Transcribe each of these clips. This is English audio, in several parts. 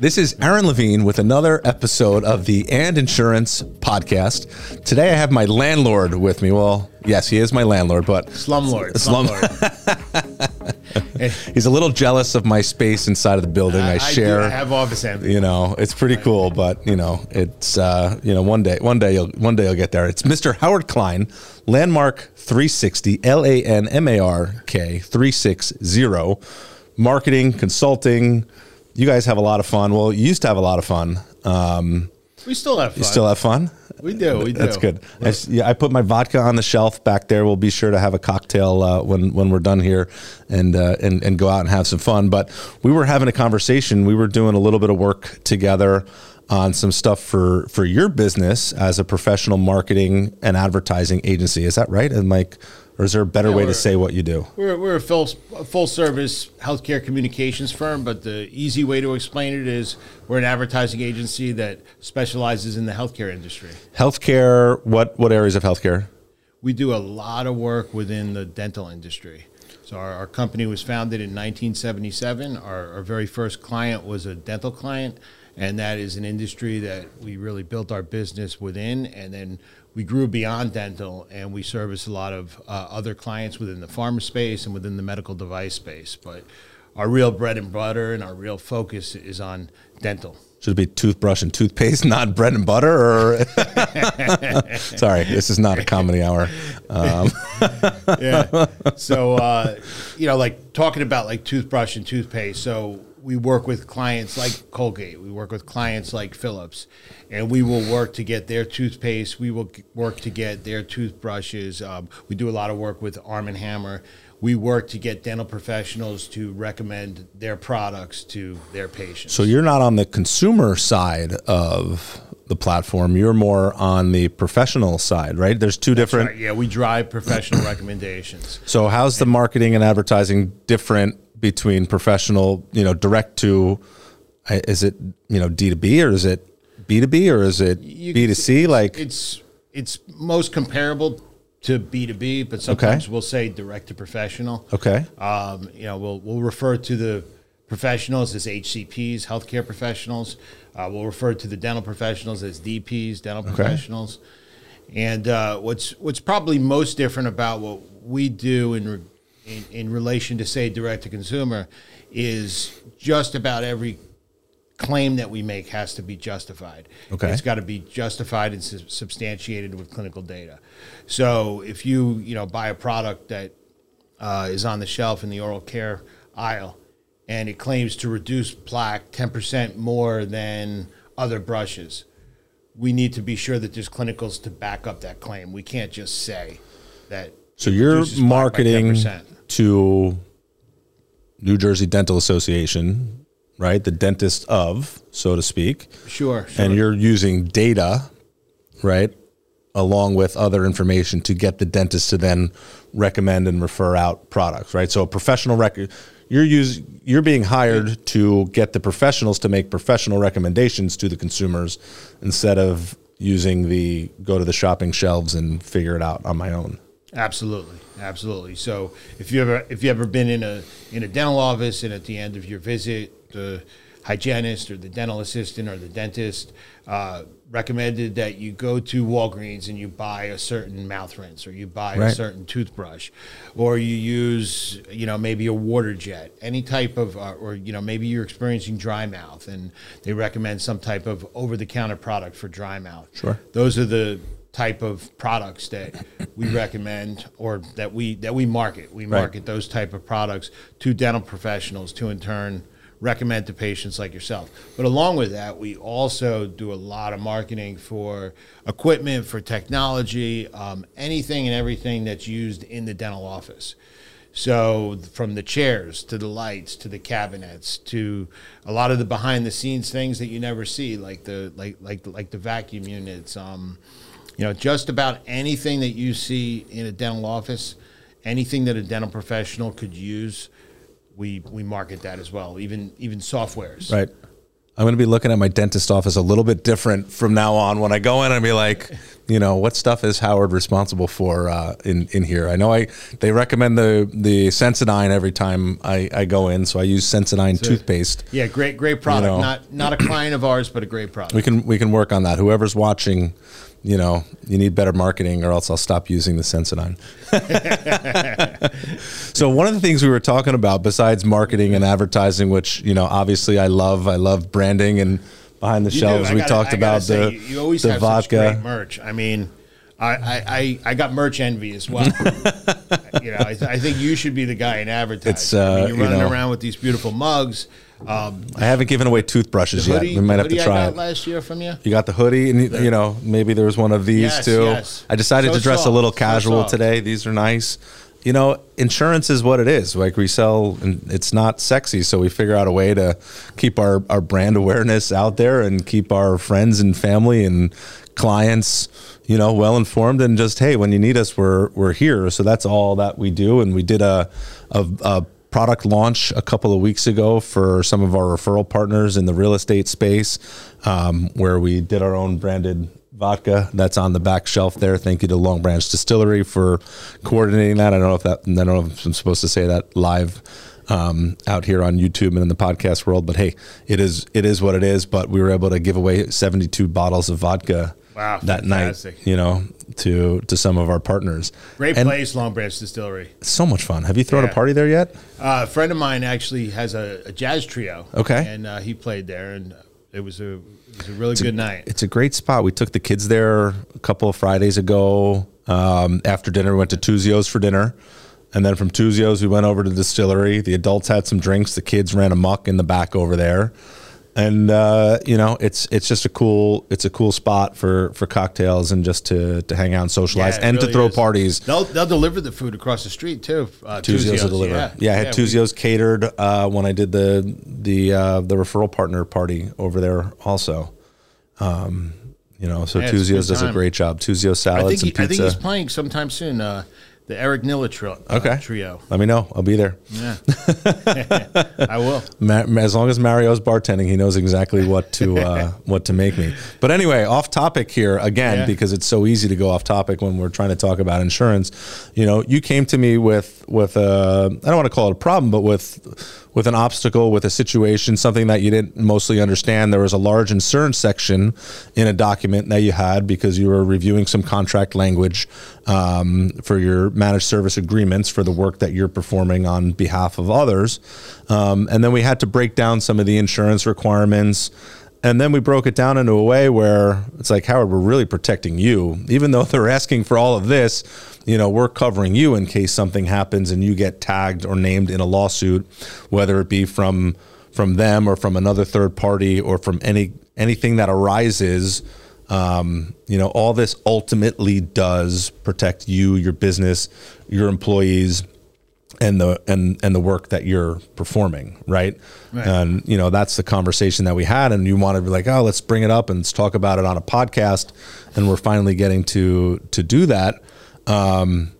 This is Aaron Levine with another episode of the And Insurance podcast. Today I have my landlord with me. Well, yes, he is my landlord, but Slumlord. Slum- he's a little jealous of my space inside of the building. I, I, share. do, I have office envy. you know, it's pretty cool, but you know, it's uh, you know, one day, one day you'll one day you'll get there. It's Mr. Howard Klein, Lanmark 360, L A N M A R K 360, marketing, consulting. You guys have a lot of fun. Well, you used to have a lot of fun. Um, We still have fun. you still have fun? we do. We do. That's good. I, yeah, I put my vodka on the shelf back there. We'll be sure to have a cocktail uh, when when we're done here, and uh, and and go out and have some fun. But we were having a conversation. We were doing a little bit of work together on some stuff for for your business as a professional marketing and advertising agency. Is that right? And Mike, or is there a better way to say what you do? We're, we're a full, full service healthcare communications firm, but the easy way to explain it is we're an advertising agency that specializes in the healthcare industry. Healthcare. What what areas of healthcare? We do a lot of work within the dental industry. So our, our company was founded in 1977. Our, our very first client was a dental client, and that is an industry that we really built our business within. And then we grew beyond dental, and we service a lot of uh, other clients within the pharma space and within the medical device space. But our real bread and butter and our real focus is on dental. Should it be toothbrush and toothpaste, not bread and butter? Or sorry, this is not a comedy hour. Um, yeah. So, uh, you know, like talking about like toothbrush and toothpaste. So we work with clients like Colgate. We work with clients like Philips, and we will work to get their toothpaste. We will work to get their toothbrushes. Um, we do a lot of work with Arm and Hammer. We work to get dental professionals to recommend their products to their patients. so you're not on the consumer side of the platform. You're more on the professional side, right? There's two different. Right, yeah, we drive professional recommendations. So how's the marketing and advertising different between professional, you know, direct to? uh, Is it you know D two B or is it B two B or is it B two C? Like it's it's most comparable to B two B, but sometimes we'll say direct to professional. okay, Um, you know, we'll we'll refer to the professionals as HCPs, healthcare professionals. Uh, we'll refer to the dental professionals as DPs, dental professionals. And uh, what's what's probably most different about what we do in, re- in in relation to say direct to consumer is just about every claim that we make has to be justified. Okay. It's got to be justified and sub- substantiated with clinical data. So if you, you know, buy a product that uh, is on the shelf in the oral care aisle and it claims to reduce plaque 10% more than other brushes, we need to be sure that there's clinicals to back up that claim. We can't just say that. so you're reduces plaque by marketing 10%. to New Jersey Dental Association, right? The dentist of, so to speak. Sure, sure. and you're using data, right, along with other information to get the dentist to then recommend and refer out products, right? So a professional record, you're use, you're being hired to get the professionals to make professional recommendations to the consumers instead of using the go to the shopping shelves and figure it out on my own. Absolutely, absolutely. So if you ever if you ever been in a in a dental office and at the end of your visit, the hygienist or the dental assistant or the dentist uh, recommended that you go to Walgreens and you buy a certain mouth rinse or you buy a certain toothbrush or you use you know maybe a water jet any type of uh, or you know maybe you're experiencing dry mouth and they recommend some type of over the counter product for dry mouth Sure. those are the type of products that we recommend or that we that we market. We Right. market those type of products to dental professionals to in turn recommend to patients like yourself. But along with that, we also do a lot of marketing for equipment, for technology, um, anything and everything that's used in the dental office. So from the chairs to the lights to the cabinets to a lot of the behind the scenes things that you never see, like the like like like the vacuum units, um, you know, just about anything that you see in a dental office, anything that a dental professional could use, we we market that as well. Even even softwares. Right. I'm going to be looking at my dentist office a little bit different from now on. When I go in, I'll be like, you know, what stuff is Howard responsible for uh, in in here? I know I they recommend the the Sensodyne every time I, I go in, so I use Sensodyne toothpaste. Yeah, great, great product. know. not not a client of ours, but a great product. We can we can work on that. Whoever's watching, you know, you need better marketing, or else I'll stop using the Sensodyne. so one of the things we were talking about, besides marketing and advertising, which you know, obviously I love, I love branding and behind the You shelves. We gotta- talked about say, the you, you always the have vodka. great merch. I mean, I, I, I, I got merch envy as well. you know, I, th- I think you should be the guy in advertising. It's, I uh, mean, you're you running know- around with these beautiful mugs. Um, I haven't given away toothbrushes the yet. hoodie, We might have to try it. last year from you. You got the hoodie, and you- know maybe there was one of these Yes, too. yes. I decided So to dress a little casual soft. today. These are nice. You know, insurance is what it is. Like we sell, and it's not sexy, so we figure out a way to keep our our brand awareness out there and keep our friends and family and clients, you know, well informed. And just hey, when you need us, we're we're here. So that's all that we do. And we did a a. a product launch a couple of weeks ago for some of our referral partners in the real estate space, um, where we did our own branded vodka that's on the back shelf there. Thank you to Long Branch Distillery for coordinating that. I don't know if that I don't know if I'm supposed to say that live um, out here on YouTube and in the podcast world, but hey, it is it is what it is. But we were able to give away 72 bottles of vodka Wow, that fantastic. night, you know, to to some of our partners. Great And place, Long Branch Distillery. So much fun. Have you thrown Yeah. a party there yet? Uh, a friend of mine actually has a, a jazz trio. Okay. and uh, he played there, and it was a it was a really good night. It's a great spot. We took the kids there a couple of Fridays ago. Um, after dinner, we went to Tuzio's for dinner. And then from Tuzio's, we went over to the distillery. The adults had some drinks. The kids ran amok in the back over there. And uh, you know, it's it's just a cool it's a cool spot for for cocktails and just to to hang out and socialize Yeah, and to throw is. parties. They'll they'll deliver the food across the street too. Uh, Tuzio's will deliver. Yeah, Yeah, I had we- Tuzio's catered uh, when I did the the uh, the referral partner party over there also. Um, you know, so Yeah, Tuzio's does a great job. Tuzio salads think, and he, I think he's playing sometime soon. Uh, the Eric Nilla trio. uh, okay, trio. Let me know. I'll be there. Yeah, I will. As long as Mario's bartending, he knows exactly what to uh, what to make me. But anyway, off topic here again Yeah. because it's so easy to go off topic when we're trying to talk about insurance. You know, you came to me with with a I don't want to call it a problem, but with with an obstacle, with a situation, something that you didn't mostly understand. There was a large insurance section in a document that you had because you were reviewing some contract language um, for your managed service agreements for the work that you're performing on behalf of others. Um, and then we had to break down some of the insurance requirements. And then we broke it down into a way where it's like, Howard, we're really protecting you. Even though they're asking for all of this, you know, we're covering you in case something happens and you get tagged or named in a lawsuit, whether it be from from them or from another third party or from any anything that arises. Um, you know, all this ultimately does protect you, your business, your employees, and the and and the work that you're performing, right? Right. And you know that's the conversation that we had, and you want to be like, oh, let's bring it up and let's talk about it on a podcast, and we're finally getting to to do that. Um,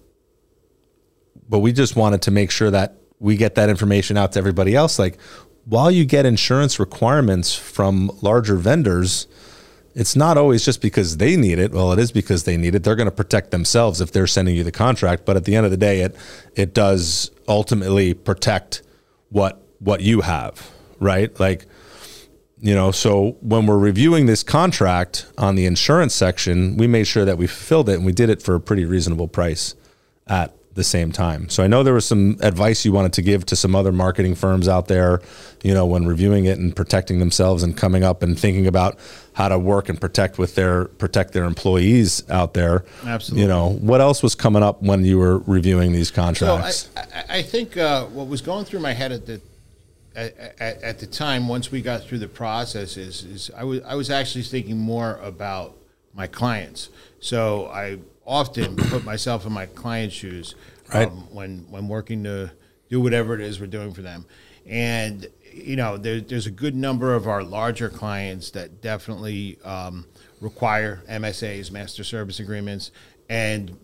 but we just wanted to make sure that we get that information out to everybody else. Like, while you get insurance requirements from larger vendors, it's not always just because they need it. Well, it is because they need it. They're going to protect themselves if they're sending you the contract. But at the end of the day, it it does ultimately protect what what you have, right? Like, you know, so when we're reviewing this contract on the insurance section, we made sure that we fulfilled it and we did it for a pretty reasonable price at the same time. So I know there was some advice you wanted to give to some other marketing firms out there, you know, when reviewing it and protecting themselves and coming up and thinking about how to work and protect with their protect their employees out there. Absolutely. You know, what else was coming up when you were reviewing these So I, contracts? I, I think uh, what was going through my head at the at, at, at the time, once we got through the process, is, is I was I was actually thinking more about my clients. So I often put myself in my client's shoes Right. um, when when working to do whatever it is we're doing for them, and you know there, there's a good number of our larger clients that definitely um, require MSAs, master service agreements, and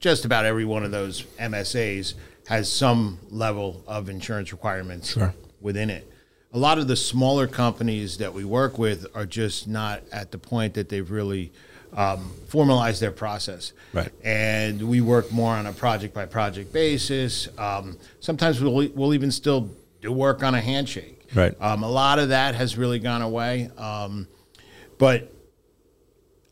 just about every one of those MSAs has some level of insurance requirements Sure. within it. A lot of the smaller companies that we work with are just not at the point that they've really um, formalize their process. Right. And we work more on a project by project basis. Um, sometimes we'll, we'll even still do work on a handshake. Right. Um, a lot of that has really gone away. Um, but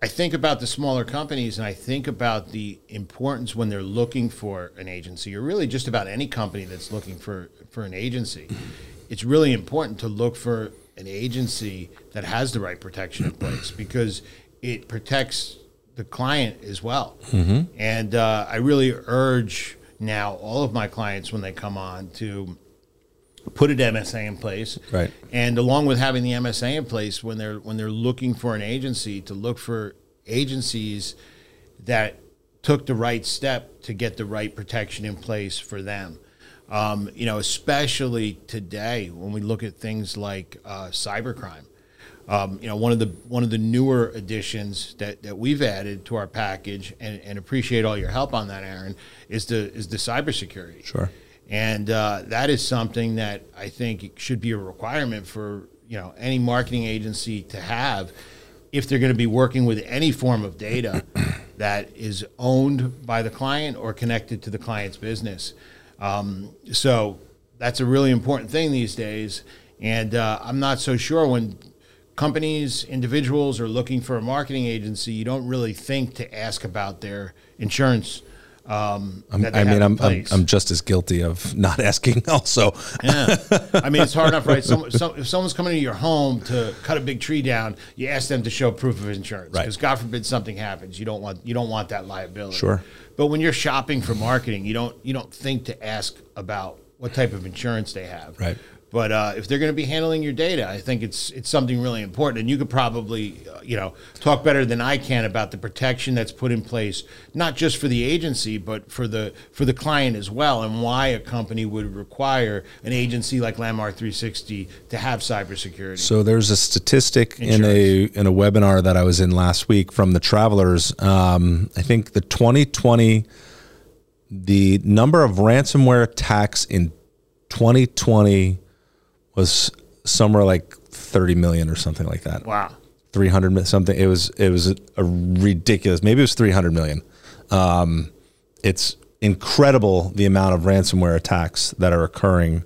I think about the smaller companies and I think about the importance when they're looking for an agency, or really just about any company that's looking for, for an agency. It's really important to look for an agency that has the right protection in place because it protects the client as well. And uh, I really urge now all of my clients when they come on to put an MSA in place. Right. And along with having the MSA in place, when they're when they're looking for an agency, to look for agencies that took the right step to get the right protection in place for them. Um, you know, especially today when we look at things like uh, cybercrime. Um, you know, one of the one of the newer additions that, that we've added to our package, and, and appreciate all your help on that, Aaron, is the is the cybersecurity. Sure. And uh, that is something that I think should be a requirement for you know any marketing agency to have if they're going to be working with any form of data that is owned by the client or connected to the client's business. Um, so that's a really important thing these days. And uh, I'm not so sure when companies, individuals are looking for a marketing agency, you don't really think to ask about their insurance. Um, I mean, I'm, I'm. I'm just as guilty of not asking. Also, Yeah, I mean it's hard enough, right? Some, some, if someone's coming to your home to cut a big tree down, you ask them to show proof of insurance Right. because God forbid something happens, you don't want you don't want that liability. Sure. But when you're shopping for marketing, you don't you don't think to ask about what type of insurance they have. Right. But uh, if they're going to be handling your data, I think it's it's something really important, and you could probably uh, you know talk better than I can about the protection that's put in place, not just for the agency, but for the for the client as well, and why a company would require an agency like Lanmark 360 to have cybersecurity. So there's a statistic in a in a webinar that I was in last week from the Travelers. Um, I think the 2020, the number of ransomware attacks in 2020 was somewhere like 30 million or something like that. wow. 300 something. It was it was a, a ridiculous. Maybe it was 300 million. Um, it's incredible the amount of ransomware attacks that are occurring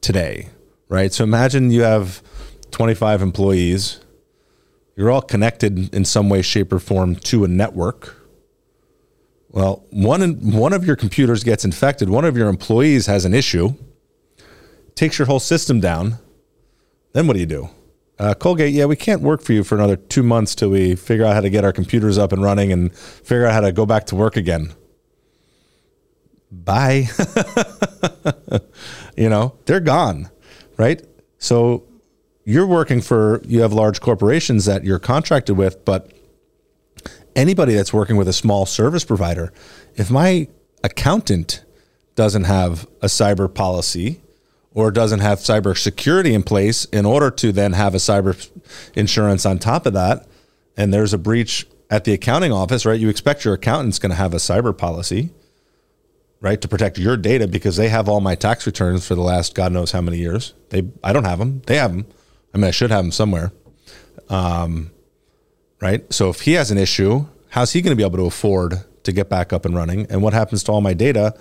today, right? So imagine you have 25 employees. You're all connected in some way, shape, or form to a network. Well, one one of your computers gets infected. One of your employees has an issue. Takes your whole system down. Then what do you do? Uh, Colgate, yeah, we can't work for you for another two months till we figure out how to get our computers up and running and figure out how to go back to work again. Bye. you know, they're gone, right? So you're working for, you have large corporations that you're contracted with, but anybody that's working with a small service provider, if my accountant doesn't have a cyber policy or doesn't have cyber security in place in order to then have a cyber insurance on top of that, and there's a breach at the accounting office, right? You expect your accountant's going to have a cyber policy, right, to protect your data because they have all my tax returns for the last God knows how many years. They, I don't have them. They have them. I mean, I should have them somewhere um, right? So if he has an issue, how's he going to be able to afford to get back up and running? And what happens to all my data?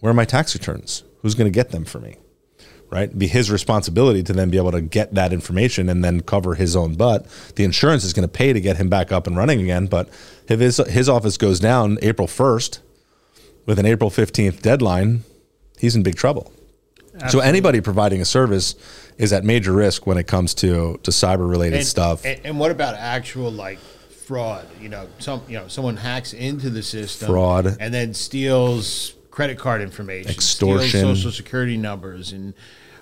Where are my tax returns? Who's going to get them for me? Right? It'd be his responsibility to then be able to get that information and then cover his own butt. The insurance is going to pay to get him back up and running again. But if his, his office goes down April 1st with an April 15th deadline, he's in big trouble. So anybody providing a service is at major risk when it comes to, to cyber related and, stuff. And, and what about actual like fraud? You know, some you know someone hacks into the system, Fraud. and then steals credit card information, Extortion. social security numbers, and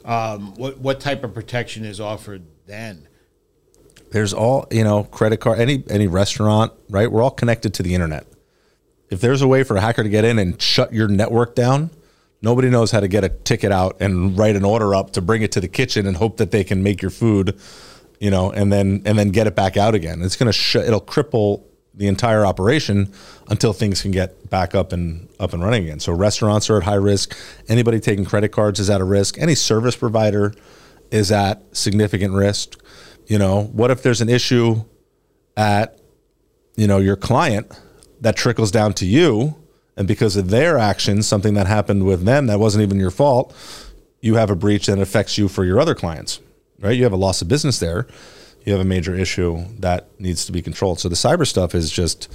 um, what what type of protection is offered then? there's all you know credit card any any restaurant right we're all connected to the internet if there's a way for a hacker to get in and shut your network down nobody knows how to get a ticket out and write an order up to bring it to the kitchen and hope that they can make your food you know and then and then get it back out again it's going to sh- it'll cripple the entire operation until things can get back up and up and running again so restaurants are at high risk anybody taking credit cards is at a risk any service provider is at significant risk you know what if there's an issue at you know, your client, that trickles down to you. And because of their actions, something that happened with them that wasn't even your fault, you have a breach that affects you for your other clients, right? You have a loss of business there. You have a major issue that needs to be controlled. So the cyber stuff is just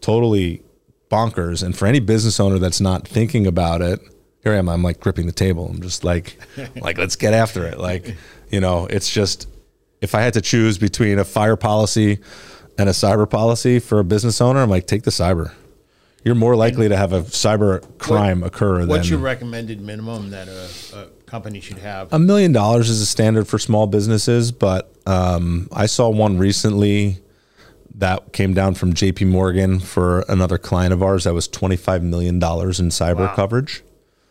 totally bonkers. And for any business owner that's not thinking about it, here I am. I'm like gripping the table. I'm just like, like let's get after it. Like, you know, it's just if I had to choose between a fire policy and a cyber policy for a business owner, I'm like, take the cyber. You're more likely to have a cyber crime What- occur What's than your recommended minimum that a, a company should have? a million dollars is a standard for small businesses, but um, I saw one recently that came down from J.P. Morgan for another client of ours that was twenty-five million dollars in cyber Wow. coverage.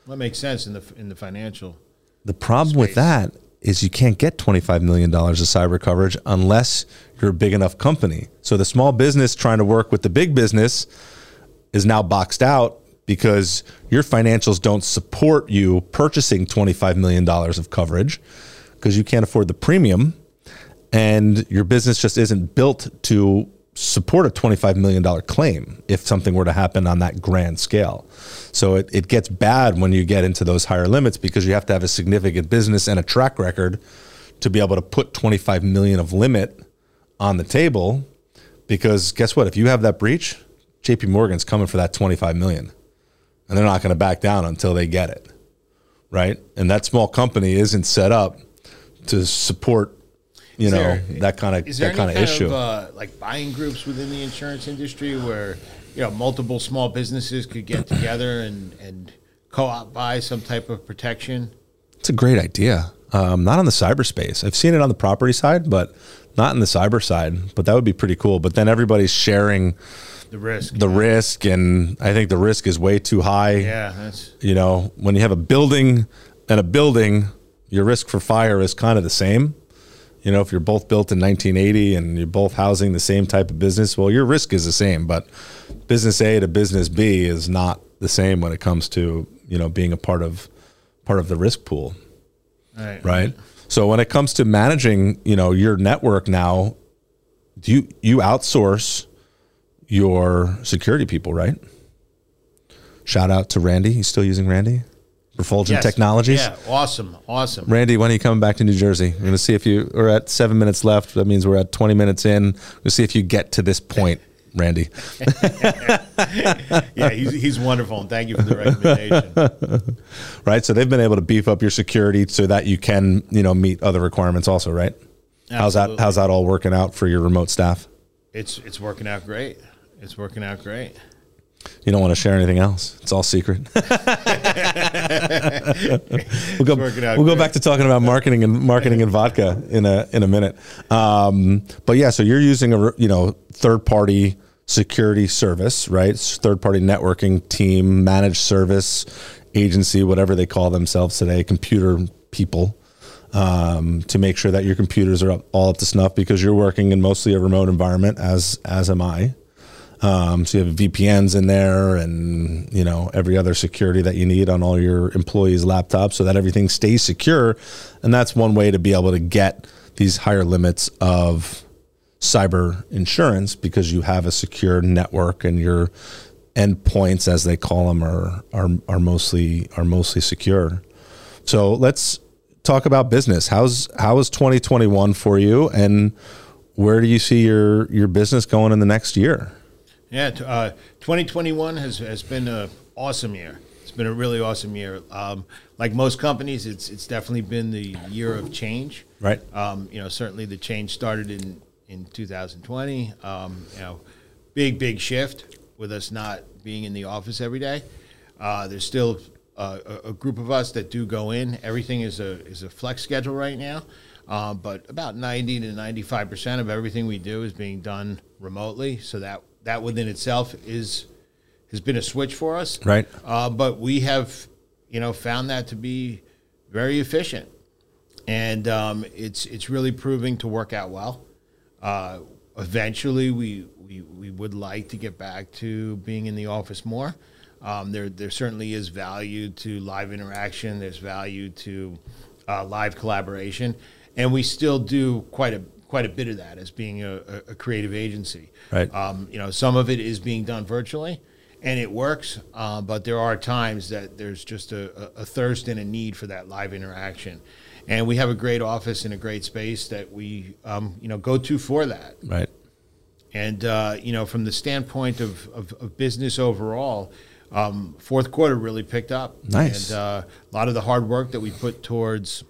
That makes sense in the in the financial. The problem with that is you can't get $25 million of cyber coverage unless you're a big enough company. So the small business trying to work with the big business is now boxed out because your financials don't support you purchasing $25 million of coverage because you can't afford the premium and your business just isn't built to support a $25 million claim if something were to happen on that grand scale. So it, it gets bad when you get into those higher limits because you have to have a significant business and a track record to be able to put 25 million of limit on the table because guess what if you have that breach JP Morgan's coming for that 25 million and they're not going to back down until they get it right and that small company isn't set up to support you Is know there- that kind of that kind of issue of uh, like buying groups within the insurance industry where you know multiple small businesses could get together and and co-op buy some type of protection? It's a great idea. Um, not on the cyberspace. I've seen it on the property side, but not in the cyber side. But that would be pretty cool. But then everybody's sharing The risk. the risk, and I think the risk is way too high. yeah, that's You know, when you have a building and a building, your risk for fire is kind of the same. You know, if you're both built in 1980 and you're both housing the same type of business, well, your risk is the same. But business A to business B is not the same when it comes to you know being a part of part of the risk pool right. right? So when it comes to managing, you know, your network now, do you you outsource your security people, right? Shout out to Randy. He's still using Randy. Refulgent Yes. Technologies. Yeah, awesome, awesome. Randy, when are you coming back to New Jersey? We're going to see if you are at seven minutes left. That means we're at 20 minutes in. We'll see if you get to this point, Randy. Yeah, he's, he's wonderful, and thank you for the recommendation. right? So they've been able to beef up your security so that you can, you know, meet other requirements also, right? How's that how's that all working out for your remote staff? It's it's working out great. It's working out great. You don't want to share anything else. It's all secret. we'll go. We'll go back to talking about marketing and marketing and vodka in a in a minute. Um, but yeah, so you're using a you know third party security service, right? Third party networking team, managed service agency, whatever they call themselves today, computer people. Um, to make sure that your computers are up, all up to snuff because you're working in mostly a remote environment, as as am I. Um, so you have VPNs in there and, you know, every other security that you need on all your employees' laptops so that everything stays secure. And that's one way to be able to get these higher limits of cyber insurance because you have a secure network and your endpoints, as they call them, are, are, are mostly, are mostly secure. So let's talk about business. How's, how is 2021 for you? And where do you see your, your business going in the next year? Yeah, t- uh, 2021 has, has been an awesome year. It's been a really awesome year. Um, like most companies, it's it's definitely been the year of change. Right. Um, you know, certainly the change started in in 2020. Um, you know, big big shift with us not being in the office every day. Uh, there's still uh, a, a group of us that do go in. Everything is a is a flex schedule right now, uh, but about 90 to 95 percent of everything we do is being done remotely. So that that within itself is has been a switch for us. Right. Uh, but we have, you know, found that to be very efficient, and um, it's it's really proving to work out well. Uh, eventually, we, we we would like to get back to being in the office more. Um, there there certainly is value to live interaction. There's value to uh, live collaboration, and we still do quite a quite a bit of that as being a, a creative agency. Right. Um, you know, some of it is being done virtually, and it works. Uh, but there are times that there's just a, a, thirst and a need for that live interaction. And we have a great office and a great space that we, um, you know, go to for that. Right. And uh, you know, from the standpoint of, of, of business overall, um, fourth quarter really picked up. Nice. And uh, a lot of the hard work that we put towards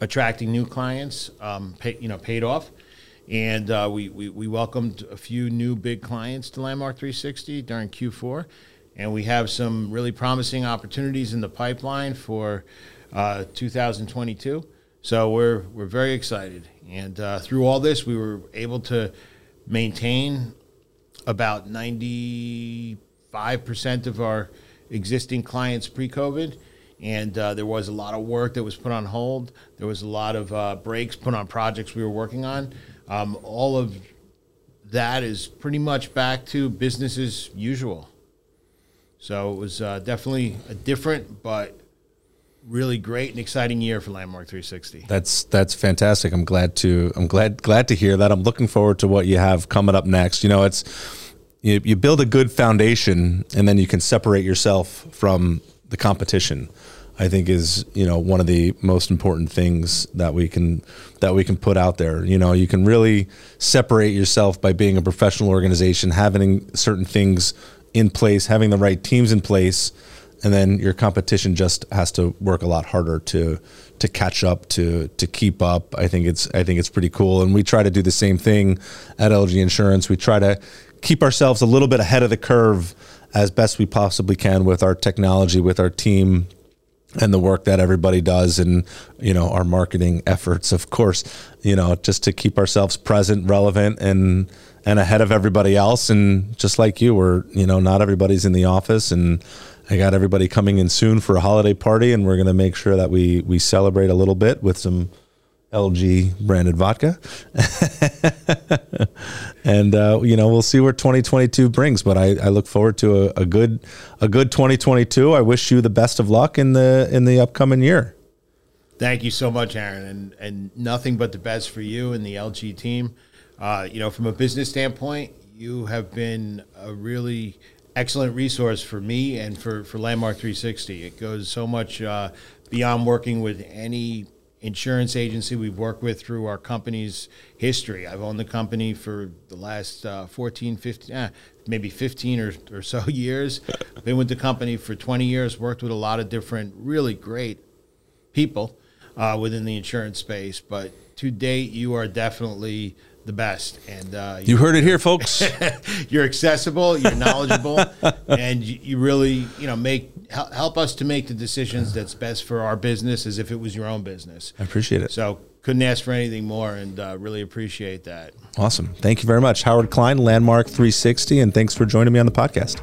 attracting new clients, um, pay, you know, paid off. And uh, we, we, we welcomed a few new big clients to Lanmark 360 during Q4. And we have some really promising opportunities in the pipeline for uh, 2022. So we're, we're very excited. And uh, through all this, we were able to maintain about 95% of our existing clients pre COVID and uh, there was a lot of work that was put on hold. There was a lot of uh, breaks put on projects we were working on. Um, all of that is pretty much back to business as usual. So it was uh, definitely a different but really great and exciting year for Lanmark 360. That's that's fantastic. I'm glad to I'm glad glad to hear that. I'm looking forward to what you have coming up next. You know, it's you, you build a good foundation and then you can separate yourself from the competition. I think is you know one of the most important things that we can that we can put out there. You know, you can really separate yourself by being a professional organization, having certain things in place, having the right teams in place, and then your competition just has to work a lot harder to to catch up to to keep up. I think it's I think it's pretty cool, and we try to do the same thing at LG Insurance. We try to keep ourselves a little bit ahead of the curve as best we possibly can with our technology, with our team and the work that everybody does and you know our marketing efforts of course you know just to keep ourselves present relevant and and ahead of everybody else. And just like you we're you know not everybody's in the office and I got everybody coming in soon for a holiday party and we're going to make sure that we we celebrate a little bit with some LG branded vodka. and uh, you know, we'll see where 2022 brings. But I, I look forward to a, a, good a good 2022. I wish you the best of luck in the in the upcoming year. Thank you so much, Aaron, and and nothing but the best for you and the LG team. Uh, you know, from a business standpoint, you have been a really excellent resource for me and for, for Lanmark 360. It goes so much uh, beyond working with any insurance agency we've worked with through our company's history. I've owned the company for the last uh, 14, 15, eh, maybe 15 or, or so years. Been with the company for 20 years, worked with a lot of different really great people uh, within the insurance space. But to date, you are definitely the best. And uh, you heard it here, folks. you're accessible, you're knowledgeable, and you, you, really, you know, make help us to make the decisions that's best for our business as if it was your own business. I appreciate it. So couldn't ask for anything more, and uh, really appreciate that. Awesome. Thank you very much, Howard Klein, Lanmark 360, and thanks for joining me on the podcast.